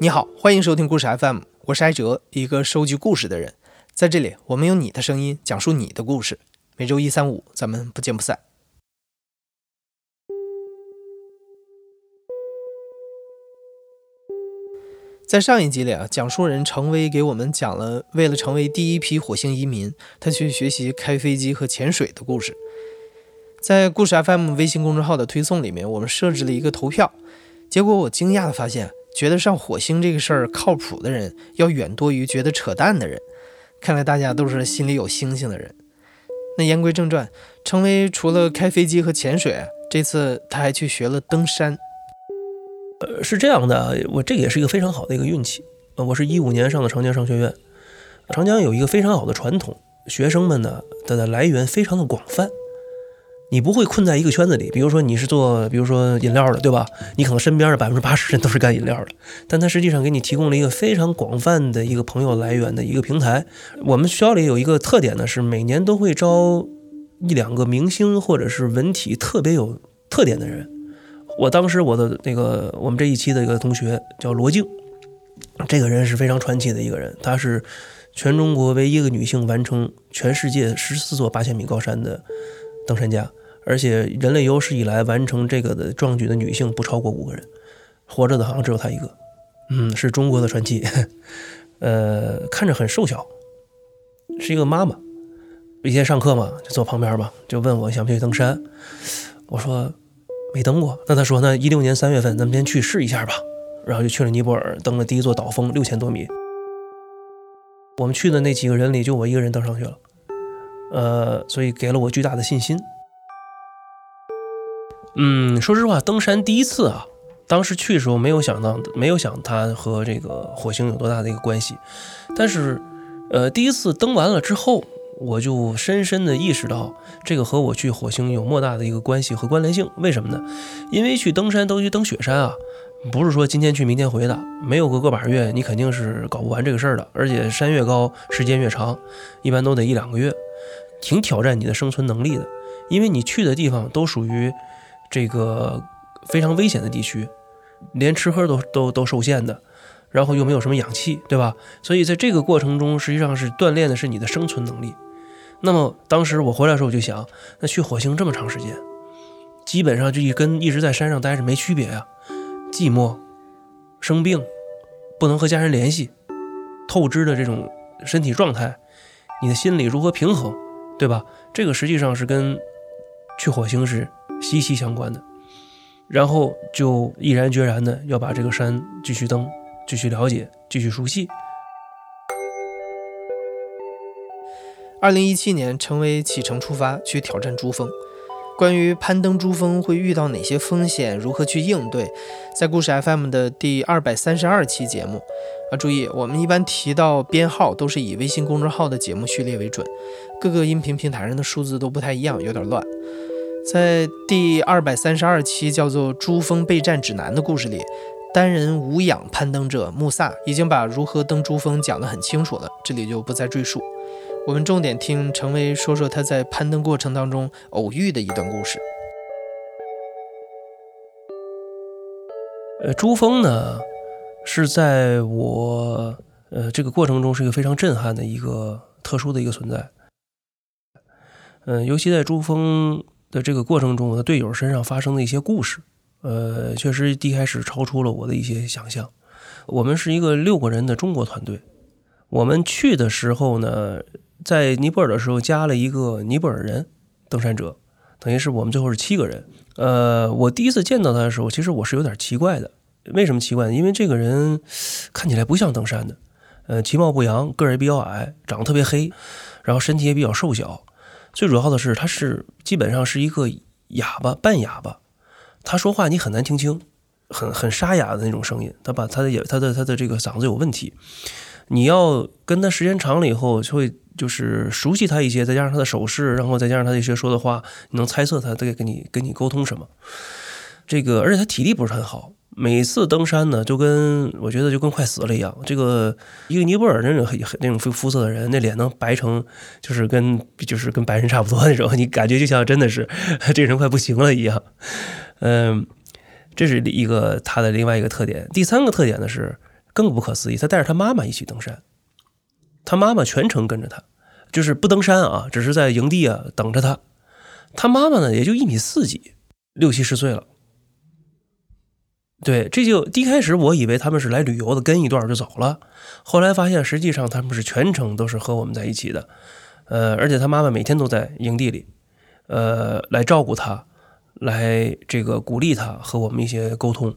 你好，欢迎收听故事 FM，我是艾哲，一个收集故事的人。在这里，我们用你的声音讲述你的故事。每周一、三、五，咱们不见不散。在上一集里啊，讲述人程威给我们讲了为了成为第一批火星移民，他去学习开飞机和潜水的故事。在故事 FM 微信公众号的推送里面，我们设置了一个投票，结果我惊讶的发现。觉得上火星这个事儿靠谱的人，要远多于觉得扯淡的人。看来大家都是心里有星星的人。那言归正传，程威除了开飞机和潜水，这次他还去学了登山。呃，是这样的，我这也是一个非常好的一个运气。呃，我是一五年上的长江商学院，长江有一个非常好的传统，学生们呢，它的来源非常的广泛。你不会困在一个圈子里，比如说你是做，比如说饮料的，对吧？你可能身边的百分之八十人都是干饮料的，但他实际上给你提供了一个非常广泛的一个朋友来源的一个平台。我们学校里有一个特点呢，是每年都会招一两个明星或者是文体特别有特点的人。我当时我的那个我们这一期的一个同学叫罗静，这个人是非常传奇的一个人，她是全中国唯一一个女性完成全世界十四座八千米高山的登山家。而且人类有史以来完成这个的壮举的女性不超过五个人，活着的好像只有她一个，嗯，是中国的传奇。呃，看着很瘦小，是一个妈妈。一天上课嘛，就坐旁边吧，就问我想不想去登山。我说没登过。那他说那一六年三月份咱们先去试一下吧。然后就去了尼泊尔，登了第一座岛峰，六千多米。我们去的那几个人里，就我一个人登上去了。呃，所以给了我巨大的信心。嗯，说实话，登山第一次啊，当时去的时候没有想到，没有想它和这个火星有多大的一个关系。但是，呃，第一次登完了之后，我就深深的意识到，这个和我去火星有莫大的一个关系和关联性。为什么呢？因为去登山都去登雪山啊，不是说今天去明天回的，没有个个把月，你肯定是搞不完这个事儿的。而且山越高，时间越长，一般都得一两个月，挺挑战你的生存能力的。因为你去的地方都属于。这个非常危险的地区，连吃喝都都都受限的，然后又没有什么氧气，对吧？所以在这个过程中，实际上是锻炼的是你的生存能力。那么当时我回来的时候，我就想，那去火星这么长时间，基本上就一跟一直在山上待着没区别呀。寂寞、生病、不能和家人联系、透支的这种身体状态，你的心理如何平衡，对吧？这个实际上是跟去火星是。息息相关的，然后就毅然决然的要把这个山继续登，继续了解，继续熟悉。二零一七年，成为启程出发去挑战珠峰。关于攀登珠峰会遇到哪些风险，如何去应对，在故事 FM 的第二百三十二期节目啊，注意，我们一般提到编号都是以微信公众号的节目序列为准，各个音频平台上的数字都不太一样，有点乱。在第二百三十二期叫做《珠峰备战指南》的故事里，单人无氧攀登者穆萨已经把如何登珠峰讲得很清楚了，这里就不再赘述。我们重点听程威说说他在攀登过程当中偶遇的一段故事。呃，珠峰呢，是在我呃这个过程中是一个非常震撼的一个特殊的一个存在。嗯，尤其在珠峰。的这个过程中，我的队友身上发生的一些故事，呃，确实一开始超出了我的一些想象。我们是一个六个人的中国团队，我们去的时候呢，在尼泊尔的时候加了一个尼泊尔人登山者，等于是我们最后是七个人。呃，我第一次见到他的时候，其实我是有点奇怪的。为什么奇怪？因为这个人看起来不像登山的，呃，其貌不扬，个儿也比较矮，长得特别黑，然后身体也比较瘦小。最主要的是，他是基本上是一个哑巴，半哑巴。他说话你很难听清，很很沙哑的那种声音。他把他的也他的他的这个嗓子有问题。你要跟他时间长了以后，就会就是熟悉他一些，再加上他的手势，然后再加上他的一些说的话，你能猜测他在跟你跟你沟通什么。这个，而且他体力不是很好。每次登山呢，就跟我觉得就跟快死了一样。这个一个尼泊尔那种很那种肤肤色的人，那脸能白成就是跟就是跟白人差不多那种，你感觉就像真的是这人快不行了一样。嗯，这是一个他的另外一个特点。第三个特点呢是更不可思议，他带着他妈妈一起登山，他妈妈全程跟着他，就是不登山啊，只是在营地啊等着他。他妈妈呢，也就一米四几，六七十岁了。对，这就一开始我以为他们是来旅游的，跟一段就走了。后来发现，实际上他们是全程都是和我们在一起的。呃，而且他妈妈每天都在营地里，呃，来照顾他，来这个鼓励他，和我们一些沟通。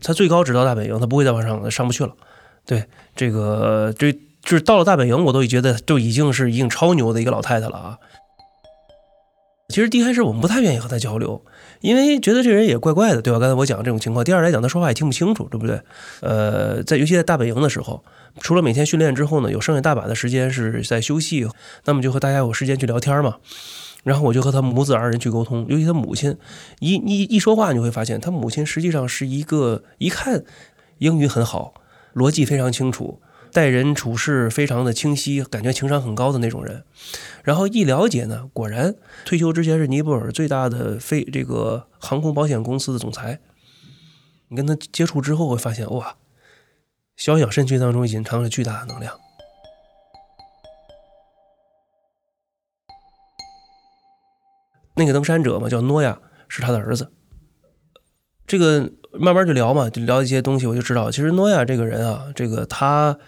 他最高只到大本营，他不会再往上上不去了。对，这个这就是到了大本营，我都觉得就已经是已经超牛的一个老太太了啊。其实第一开始我们不太愿意和她交流，因为觉得这人也怪怪的，对吧？刚才我讲这种情况。第二来讲，她说话也听不清楚，对不对？呃，在尤其在大本营的时候，除了每天训练之后呢，有剩下大把的时间是在休息，那么就和大家有时间去聊天嘛。然后我就和他母子二人去沟通，尤其他母亲一一一说话，你会发现他母亲实际上是一个一看英语很好，逻辑非常清楚。待人处事非常的清晰，感觉情商很高的那种人。然后一了解呢，果然退休之前是尼泊尔最大的非这个航空保险公司的总裁。你跟他接触之后会发现，哇，小小身躯当中隐藏着巨大的能量。那个登山者嘛，叫诺亚，是他的儿子。这个慢慢就聊嘛，就聊一些东西，我就知道，其实诺亚这个人啊，这个他。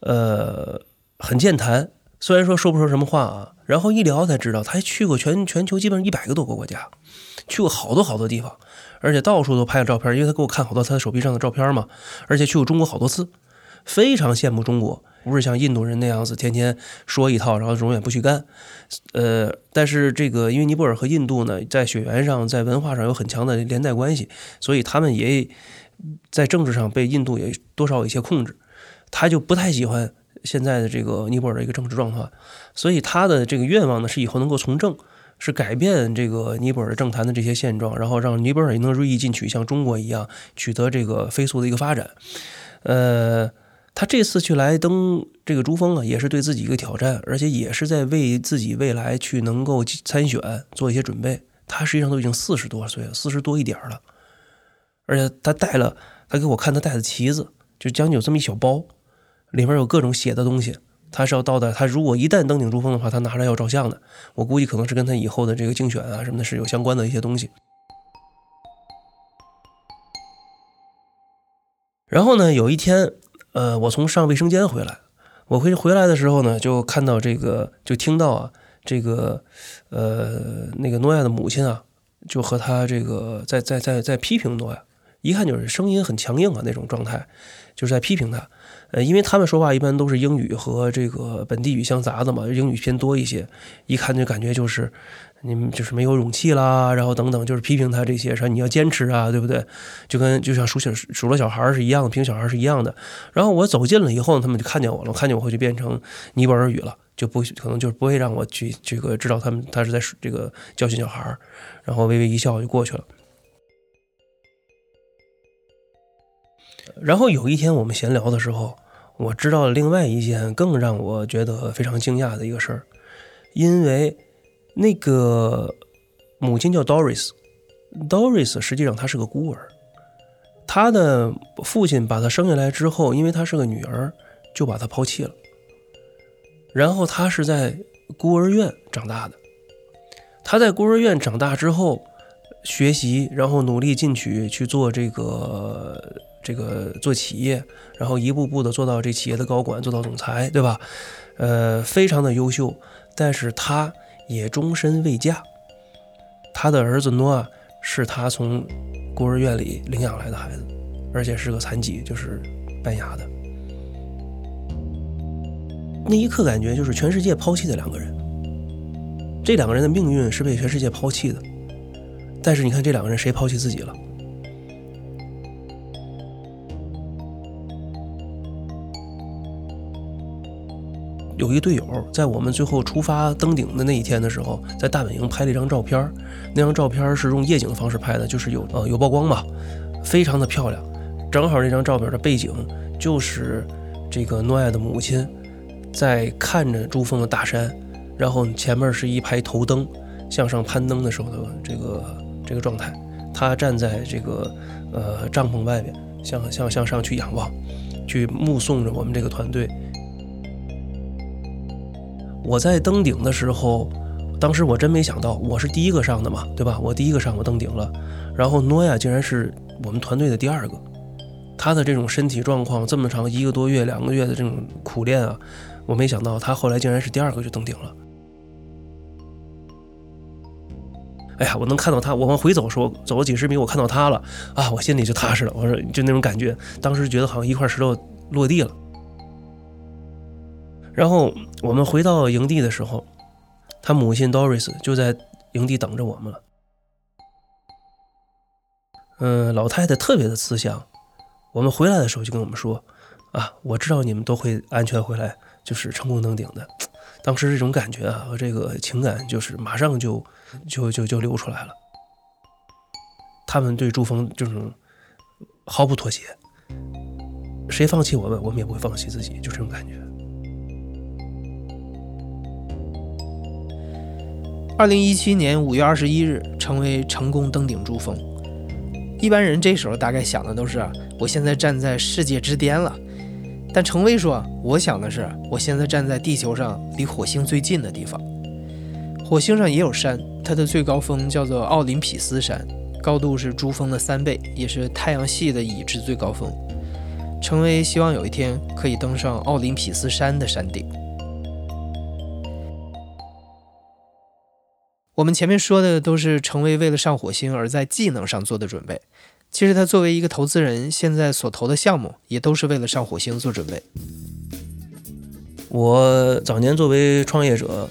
呃，很健谈，虽然说说不出什么话啊，然后一聊才知道，他还去过全全球基本上一百个多个国家，去过好多好多地方，而且到处都拍了照片，因为他给我看好多他的手臂上的照片嘛，而且去过中国好多次，非常羡慕中国，不是像印度人那样子天天说一套，然后永远不去干。呃，但是这个因为尼泊尔和印度呢，在血缘上、在文化上有很强的连带关系，所以他们也在政治上被印度也多少有一些控制。他就不太喜欢现在的这个尼泊尔的一个政治状况，所以他的这个愿望呢是以后能够从政，是改变这个尼泊尔政坛的这些现状，然后让尼泊尔也能锐意进取，像中国一样取得这个飞速的一个发展。呃，他这次去来登这个珠峰啊，也是对自己一个挑战，而且也是在为自己未来去能够参选做一些准备。他实际上都已经四十多岁了，四十多一点了，而且他带了，他给我看他带的旗子，就将近有这么一小包。里面有各种写的东西，他是要到的。他如果一旦登顶珠峰的话，他拿出来要照相的。我估计可能是跟他以后的这个竞选啊什么的是有相关的一些东西。然后呢，有一天，呃，我从上卫生间回来，我回回来的时候呢，就看到这个，就听到啊，这个，呃，那个诺亚的母亲啊，就和他这个在在在在批评诺亚，一看就是声音很强硬啊那种状态，就是在批评他。呃，因为他们说话一般都是英语和这个本地语相杂的嘛，英语偏多一些，一看就感觉就是你们就是没有勇气啦，然后等等，就是批评他这些，说你要坚持啊，对不对？就跟就像数小数落小孩是一样的，评小孩是一样的。然后我走近了以后，他们就看见我了，看见我后就变成尼泊尔语了，就不可能就是不会让我去这个知道他们他是在这个教训小孩然后微微一笑就过去了。然后有一天我们闲聊的时候，我知道了另外一件更让我觉得非常惊讶的一个事儿，因为那个母亲叫 Doris，Doris 实际上她是个孤儿，她的父亲把她生下来之后，因为她是个女儿，就把她抛弃了。然后她是在孤儿院长大的，她在孤儿院长大之后学习，然后努力进取去做这个。这个做企业，然后一步步的做到这企业的高管，做到总裁，对吧？呃，非常的优秀，但是他也终身未嫁。他的儿子诺亚是他从孤儿院里领养来的孩子，而且是个残疾，就是半哑的。那一刻感觉就是全世界抛弃的两个人，这两个人的命运是被全世界抛弃的，但是你看这两个人谁抛弃自己了？有一队友在我们最后出发登顶的那一天的时候，在大本营拍了一张照片。那张照片是用夜景的方式拍的，就是有呃有曝光嘛，非常的漂亮。正好这张照片的背景就是这个诺亚的母亲在看着珠峰的大山，然后前面是一排头灯向上攀登的时候的这个这个状态。他站在这个呃帐篷外面，向向向上去仰望。去目送着我们这个团队。我在登顶的时候，当时我真没想到我是第一个上的嘛，对吧？我第一个上，我登顶了。然后诺亚竟然是我们团队的第二个，他的这种身体状况这么长一个多月、两个月的这种苦练啊，我没想到他后来竟然是第二个就登顶了。哎呀，我能看到他，我往回走的时候，走了几十米，我看到他了啊，我心里就踏实了。我说，就那种感觉，当时觉得好像一块石头落地了。然后我们回到营地的时候，他母亲 Doris 就在营地等着我们了。嗯，老太太特别的慈祥。我们回来的时候就跟我们说：“啊，我知道你们都会安全回来，就是成功登顶的。”当时这种感觉啊和这个情感，就是马上就就就就流出来了。他们对朱峰这种毫不妥协，谁放弃我们，我们也不会放弃自己，就这种感觉。二零一七年五月二十一日，成为成功登顶珠峰。一般人这时候大概想的都是：我现在站在世界之巅了。但程威说：“我想的是，我现在站在地球上离火星最近的地方。火星上也有山，它的最高峰叫做奥林匹斯山，高度是珠峰的三倍，也是太阳系的已知最高峰。程威希望有一天可以登上奥林匹斯山的山顶。我们前面说的都是程威为了上火星而在技能上做的准备。”其实他作为一个投资人，现在所投的项目也都是为了上火星做准备。我早年作为创业者，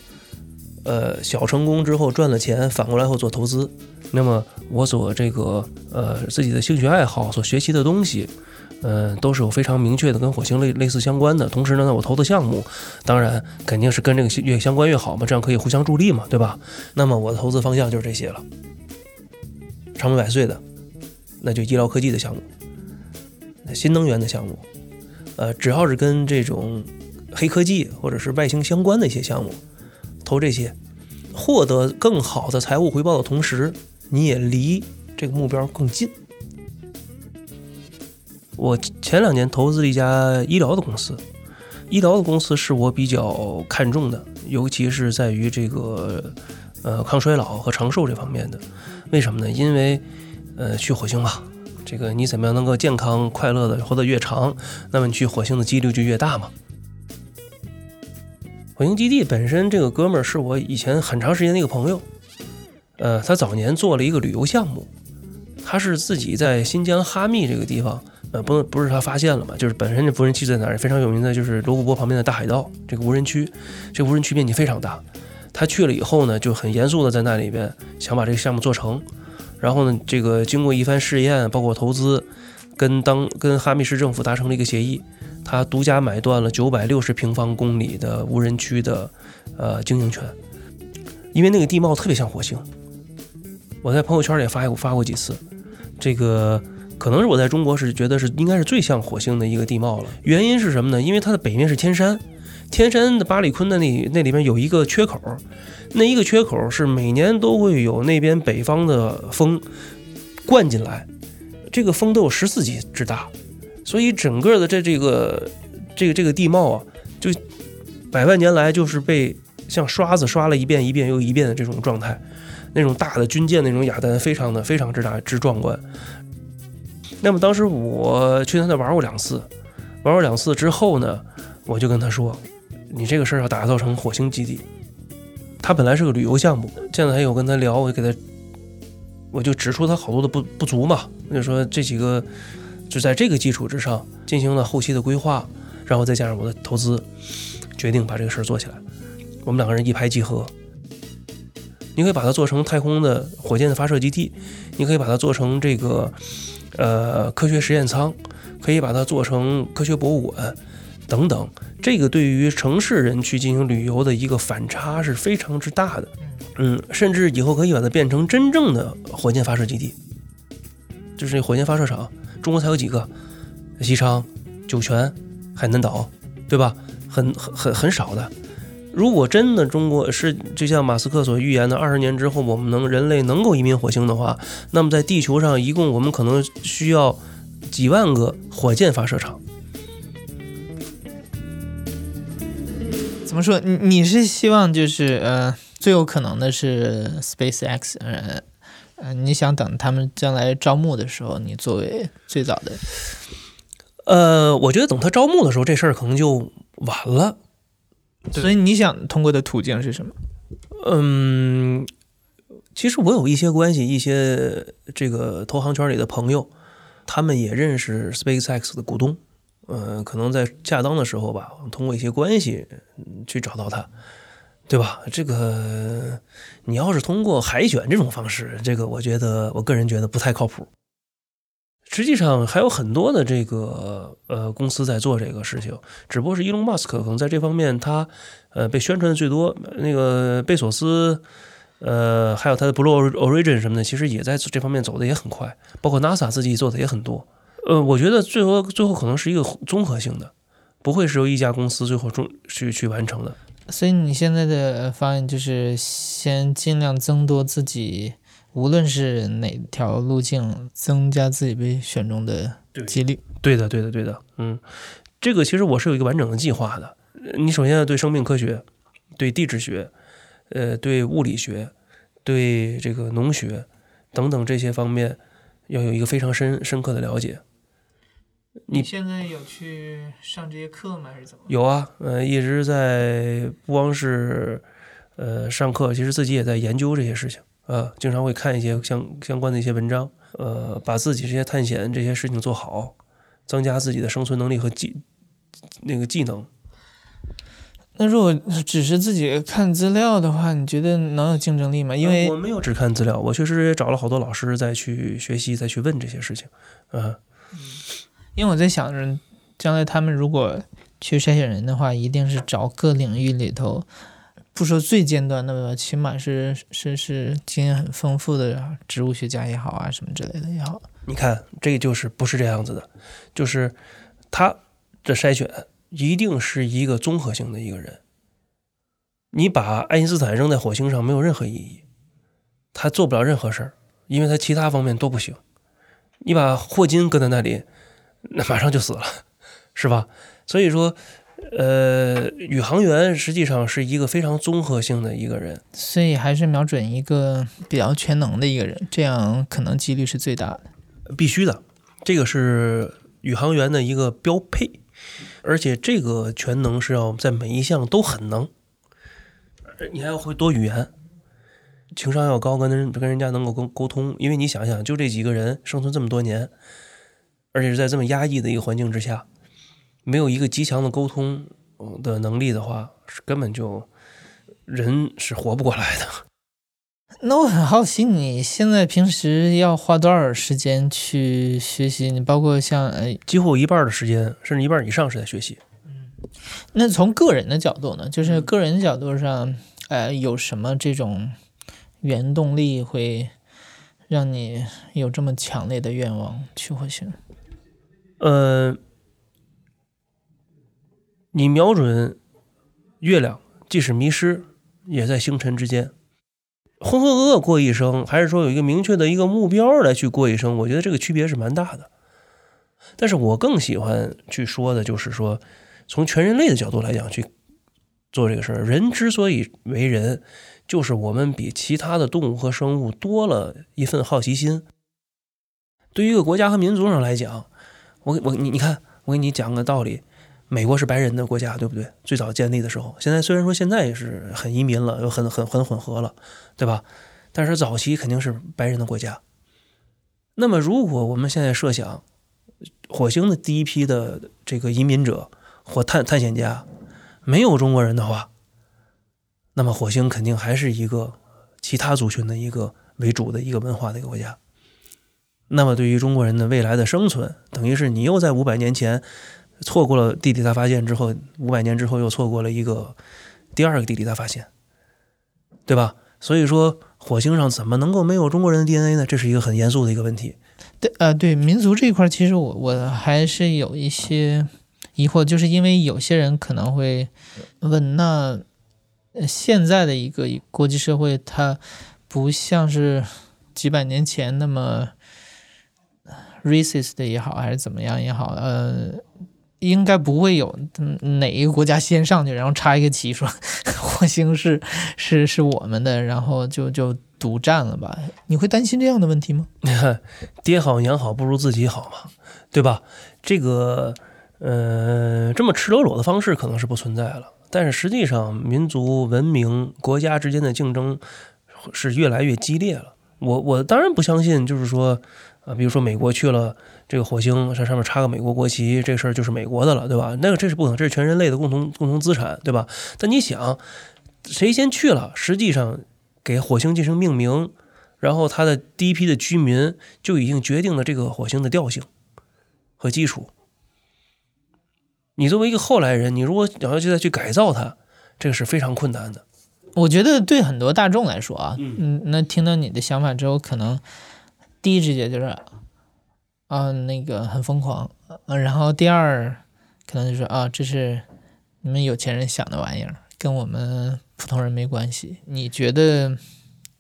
呃，小成功之后赚了钱，反过来后做投资。那么我所这个呃自己的兴趣爱好所学习的东西，嗯，都是有非常明确的跟火星类类似相关的。同时呢，我投的项目，当然肯定是跟这个越相关越好嘛，这样可以互相助力嘛，对吧？那么我的投资方向就是这些了，长命百岁的。那就医疗科技的项目，新能源的项目，呃，只要是跟这种黑科技或者是外星相关的一些项目，投这些，获得更好的财务回报的同时，你也离这个目标更近。我前两年投资了一家医疗的公司，医疗的公司是我比较看重的，尤其是在于这个呃抗衰老和长寿这方面的。为什么呢？因为呃，去火星嘛，这个你怎么样能够健康快乐的活得越长，那么你去火星的几率就越大嘛。火星基地本身这个哥们儿是我以前很长时间的一个朋友，呃，他早年做了一个旅游项目，他是自己在新疆哈密这个地方，不不是他发现了嘛，就是本身这无人区在哪儿非常有名的就是罗布泊旁边的大海盗这个无人区，这个无人区面积非常大，他去了以后呢，就很严肃的在那里边想把这个项目做成。然后呢，这个经过一番试验，包括投资，跟当跟哈密市政府达成了一个协议，他独家买断了九百六十平方公里的无人区的呃经营权，因为那个地貌特别像火星。我在朋友圈里发过发过几次，这个可能是我在中国是觉得是应该是最像火星的一个地貌了。原因是什么呢？因为它的北面是天山。天山的巴里坤的那那里边有一个缺口，那一个缺口是每年都会有那边北方的风灌进来，这个风都有十四级之大，所以整个的这这个这个这个地貌啊，就百万年来就是被像刷子刷了一遍一遍又一遍的这种状态，那种大的军舰那种雅丹非常的非常之大之壮观。那么当时我去他那玩过两次，玩过两次之后呢，我就跟他说。你这个事儿要打造成火星基地，他本来是个旅游项目。现在还有跟他聊，我就给他，我就指出他好多的不不足嘛。就说这几个，就在这个基础之上进行了后期的规划，然后再加上我的投资，决定把这个事儿做起来。我们两个人一拍即合。你可以把它做成太空的火箭的发射基地，你可以把它做成这个呃科学实验舱，可以把它做成科学博物馆。等等，这个对于城市人去进行旅游的一个反差是非常之大的，嗯，甚至以后可以把它变成真正的火箭发射基地，就是火箭发射场，中国才有几个，西昌、酒泉、海南岛，对吧？很很很很少的。如果真的中国是就像马斯克所预言的二十年之后我们能人类能够移民火星的话那么在地球上一共我们可能需要几万个火箭发射场。怎么说你你是希望就是呃最有可能的是 space x 嗯嗯你想等他们将来招募的时候你作为最早的？呃我觉得等他招募的时候这事儿可能就晚了。所以你想通过的途径是什么？嗯，其实我有一些关系，一些这个投行圈里的朋友，他们也认识 SpaceX 的股东。嗯，可能在下当的时候吧，通过一些关系去找到他，对吧？这个你要是通过海选这种方式，这个我觉得我个人觉得不太靠谱。实际上还有很多的这个呃公司在做这个事情，只不过是伊隆马斯克可能在这方面他呃被宣传的最多。那个贝索斯呃还有他的 Blue Origin 什么的，其实也在这方面走的也很快，包括 NASA 自己做的也很多。呃，我觉得最后最后可能是一个综合性的，不会是由一家公司最后终去去完成的。所以你现在的方案就是先尽量增多自己，无论是哪条路径，增加自己被选中的几率。对的，对的，对的。嗯，这个其实我是有一个完整的计划的。你首先要对生命科学、对地质学、呃，对物理学、对这个农学等等这些方面，要有一个非常深深刻的了解。你现在有去上这些课吗？还是怎么？有啊，呃，一直在不光是呃上课，其实自己也在研究这些事情啊，经常会看一些相相关的一些文章，呃，把自己这些探险这些事情做好，增加自己的生存能力和技那个技能。那如果只是自己看资料的话，你觉得能有竞争力吗？因为我没有只看资料，我确实也找了好多老师再去学习，再去问这些事情，嗯。因为我在想着，将来他们如果去筛选人的话，一定是找各领域里头，不说最尖端的，起码是是是经验很丰富的植物学家也好啊，什么之类的也好。你看，这个就是不是这样子的，就是他的筛选一定是一个综合性的一个人。你把爱因斯坦扔在火星上没有任何意义，他做不了任何事儿，因为他其他方面都不行。你把霍金搁在那里。那马上就死了，是吧？所以说，呃，宇航员实际上是一个非常综合性的一个人，所以还是瞄准一个比较全能的一个人，这样可能几率是最大的。必须的，这个是宇航员的一个标配，而且这个全能是要在每一项都很能，你还要会多语言，情商要高，跟人跟人家能够沟沟通，因为你想想，就这几个人生存这么多年。而且是在这么压抑的一个环境之下，没有一个极强的沟通的能力的话，是根本就人是活不过来的。那我很好奇，你现在平时要花多少时间去学习？你包括像呃，几乎一半的时间，甚至一半以上是在学习。嗯，那从个人的角度呢？就是个人角度上，呃，有什么这种原动力会让你有这么强烈的愿望去火星？呃，你瞄准月亮，即使迷失，也在星辰之间。浑浑噩噩过一生，还是说有一个明确的一个目标来去过一生？我觉得这个区别是蛮大的。但是我更喜欢去说的，就是说，从全人类的角度来讲，去做这个事儿。人之所以为人，就是我们比其他的动物和生物多了一份好奇心。对于一个国家和民族上来讲，我我你你看，我给你讲个道理，美国是白人的国家，对不对？最早建立的时候，现在虽然说现在也是很移民了，又很很很混合了，对吧？但是早期肯定是白人的国家。那么，如果我们现在设想火星的第一批的这个移民者或探探险家没有中国人的话，那么火星肯定还是一个其他族群的一个为主的一个文化的一个国家。那么，对于中国人的未来的生存，等于是你又在五百年前错过了地理大发现之后，五百年之后又错过了一个第二个地理大发现，对吧？所以说，火星上怎么能够没有中国人的 DNA 呢？这是一个很严肃的一个问题。对，呃，对民族这一块，其实我我还是有一些疑惑，就是因为有些人可能会问，那现在的一个国际社会，它不像是几百年前那么。racist 也好，还是怎么样也好，呃，应该不会有哪一个国家先上去，然后插一个旗说 火星是是是我们的，然后就就独占了吧？你会担心这样的问题吗？爹好娘好不如自己好嘛，对吧？这个呃这么赤裸裸的方式可能是不存在了，但是实际上民族文明国家之间的竞争是越来越激烈了。我我当然不相信，就是说啊，比如说美国去了。这个火星上上面插个美国国旗，这事儿就是美国的了，对吧？那个这是不可能，这是全人类的共同共同资产，对吧？但你想，谁先去了？实际上给火星进行命名，然后它的第一批的居民就已经决定了这个火星的调性和基础。你作为一个后来人，你如果想要去再去改造它，这个是非常困难的。我觉得对很多大众来说啊，嗯，那听到你的想法之后，可能第一直觉就是。啊，那个很疯狂，嗯，然后第二可能就说啊，这是你们有钱人想的玩意儿，跟我们普通人没关系。你觉得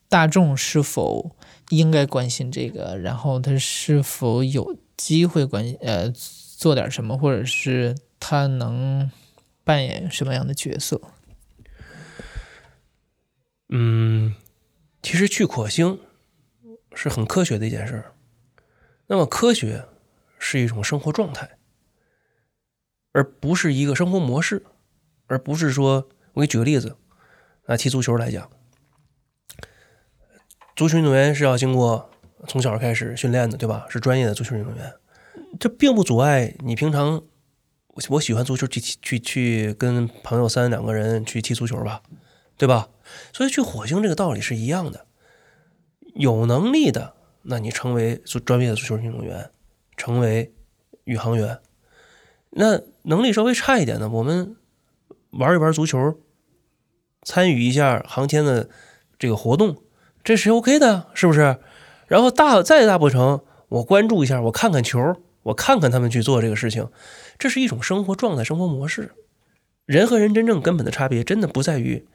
大众是否应该关心这个？然后他是否有机会关呃做点什么，或者是他能扮演什么样的角色？嗯，其实去火星是很科学的一件事。那么，科学是一种生活状态，而不是一个生活模式，而不是说，我给举个例子，拿踢足球来讲，足球运动员是要经过从小开始训练的，对吧？是专业的足球运动员，这并不阻碍你平常，我喜欢足球，去去去跟朋友三两个人去踢足球吧，对吧？所以去火星这个道理是一样的，有能力的。那你成为足专业的足球运动员，成为宇航员，那能力稍微差一点的，我们玩一玩足球，参与一下航天的这个活动，这是 OK 的，是不是？然后大再大不成，我关注一下，我看看球，我看看他们去做这个事情，这是一种生活状态、生活模式。人和人真正根本的差别，真的不在于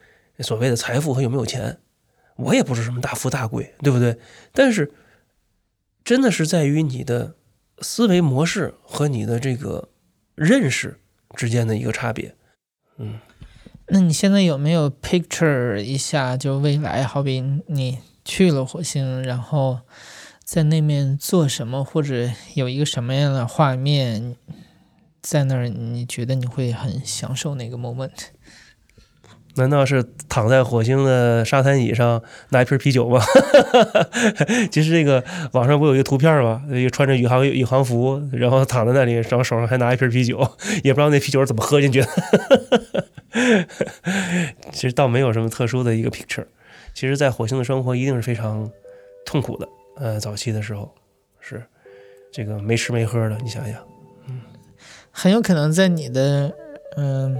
所谓的财富和有没有钱。我也不是什么大富大贵，对不对？但是。真的是在于你的思维模式和你的这个认识之间的一个差别。嗯，那你现在有没有 picture 一下，就未来，好比你去了火星，然后在那面做什么，或者有一个什么样的画面，在那儿，你觉得你会很享受那个 moment？难道是躺在火星的沙滩椅上拿一瓶啤酒吗？其实这个网上不有一个图片吗？一个穿着宇航宇航服，然后躺在那里，然后手上还拿一瓶啤酒，也不知道那啤酒是怎么喝进去的。其实倒没有什么特殊的一个 picture。其实，在火星的生活一定是非常痛苦的。呃，早期的时候是这个没吃没喝的，你想想，嗯，很有可能在你的嗯。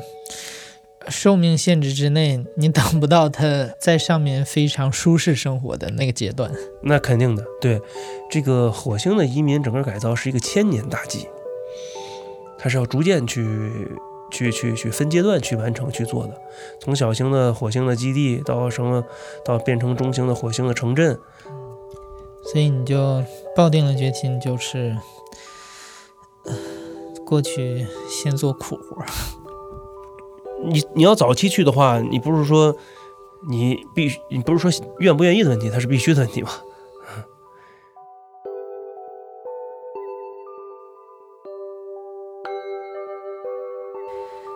寿命限制之内，你等不到它在上面非常舒适生活的那个阶段。那肯定的，对这个火星的移民整个改造是一个千年大计，它是要逐渐去、去、去、去分阶段去完成去做的。从小型的火星的基地到什么，到变成中型的火星的城镇。所以你就抱定了决心，就是过去先做苦活。你你要早期去的话，你不是说你必须，你不是说愿不愿意的问题，它是必须的问题吗？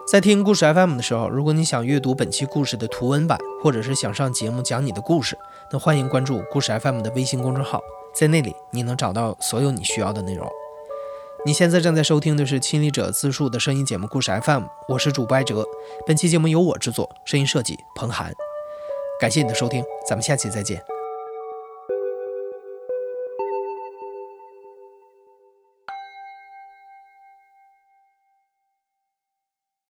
在听故事 FM 的时候，如果你想阅读本期故事的图文版，或者是想上节目讲你的故事，那欢迎关注故事 FM 的微信公众号，在那里你能找到所有你需要的内容。你现在正在收听的是亲历者自述的声音节目《故事 FM》，我是主播艾哲。本期节目由我制作，声音设计彭涵。感谢你的收听，咱们下期再见。